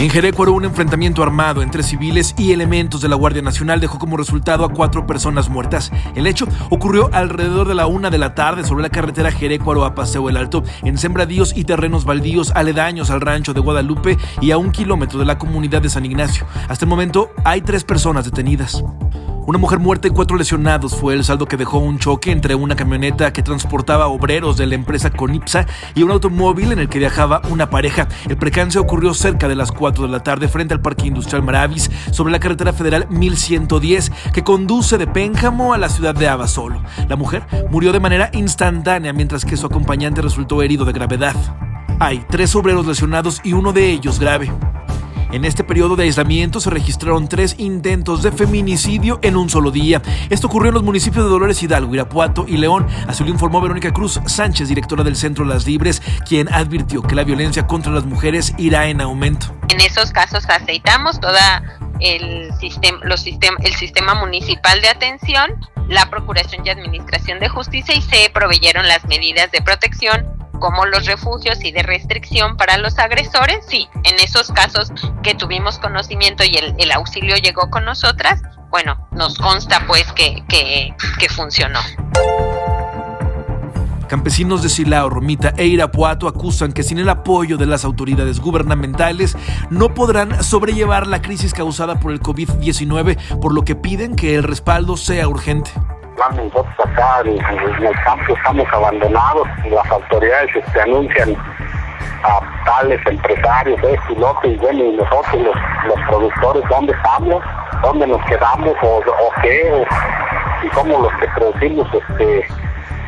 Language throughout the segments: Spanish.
En Jerecuaro, un enfrentamiento armado entre civiles y elementos de la Guardia Nacional dejó como resultado a cuatro personas muertas. El hecho ocurrió alrededor de la una de la tarde sobre la carretera Jerecuaro a Paseo el Alto, en sembradíos y terrenos baldíos aledaños al rancho de Guadalupe y a un kilómetro de la comunidad de San Ignacio. Hasta el momento hay tres personas detenidas. Una mujer muerta y cuatro lesionados fue el saldo que dejó un choque entre una camioneta que transportaba obreros de la empresa Conipsa y un automóvil en el que viajaba una pareja. El percance ocurrió cerca de las 4 de la tarde frente al Parque Industrial Maravis sobre la carretera federal 1110 que conduce de Pénjamo a la ciudad de Abasolo. La mujer murió de manera instantánea mientras que su acompañante resultó herido de gravedad. Hay tres obreros lesionados y uno de ellos grave. En este periodo de aislamiento se registraron tres intentos de feminicidio en un solo día. Esto ocurrió en los municipios de Dolores Hidalgo, Irapuato y León. Así lo informó Verónica Cruz Sánchez, directora del Centro Las Libres, quien advirtió que la violencia contra las mujeres irá en aumento. En esos casos aceitamos toda el sistema, los el sistema municipal de atención, la Procuración y Administración de Justicia y se proveyeron las medidas de protección como los refugios y de restricción para los agresores, sí, en esos casos que tuvimos conocimiento y el, auxilio llegó con nosotras, bueno, nos consta pues que, que, que funcionó. Campesinos de Silao, Romita e Irapuato acusan que sin el apoyo de las autoridades gubernamentales no podrán sobrellevar la crisis causada por el COVID-19, por lo que piden que el respaldo sea urgente nosotros acá en, el campo estamos abandonados las autoridades este, anuncian a tales empresarios, esto y lo y bueno, y nosotros los, productores, ¿dónde estamos? ¿Dónde nos quedamos? ¿O, qué? y somos los que producimos este,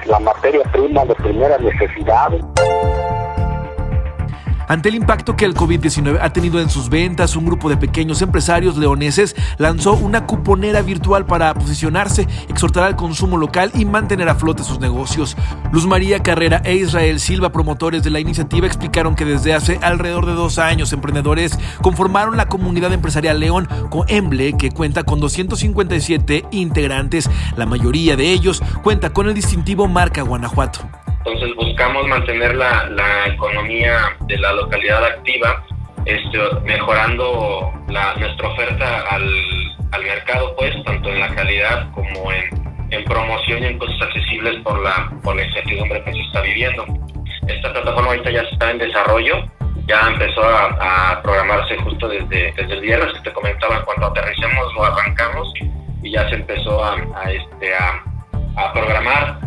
la materia prima de primera necesidad. Ante el impacto que el COVID-19 ha tenido en sus ventas, un grupo de pequeños empresarios leoneses lanzó una cuponera virtual para posicionarse, exhortar al consumo local y mantener a flote sus negocios. Luz María Carrera e Israel Silva, promotores de la iniciativa, explicaron que desde hace alrededor de dos años emprendedores conformaron la comunidad empresarial León Coemble, que cuenta con 257 integrantes. La mayoría de ellos cuenta con el distintivo marca Guanajuato. Entonces buscamos mantener la, la economía de la localidad activa, este, mejorando la, nuestra oferta al, al, mercado, pues, tanto en la calidad como en, en, promoción y en cosas accesibles por la, por la incertidumbre que se está viviendo. Esta plataforma ahorita ya está en desarrollo, ya empezó a, a programarse justo desde, desde el viernes que te comentaba, cuando aterricemos lo arrancamos y ya se empezó a, a este, a, a programar.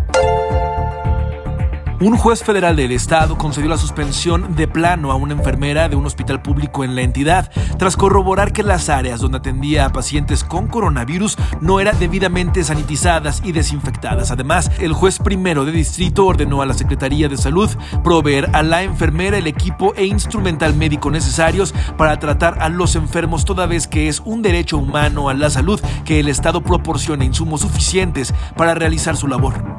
Un juez federal del estado concedió la suspensión de plano a una enfermera de un hospital público en la entidad tras corroborar que las áreas donde atendía a pacientes con coronavirus no eran debidamente sanitizadas y desinfectadas. Además, el juez primero de distrito ordenó a la Secretaría de Salud proveer a la enfermera el equipo e instrumental médico necesarios para tratar a los enfermos toda vez que es un derecho humano a la salud que el Estado proporcione insumos suficientes para realizar su labor.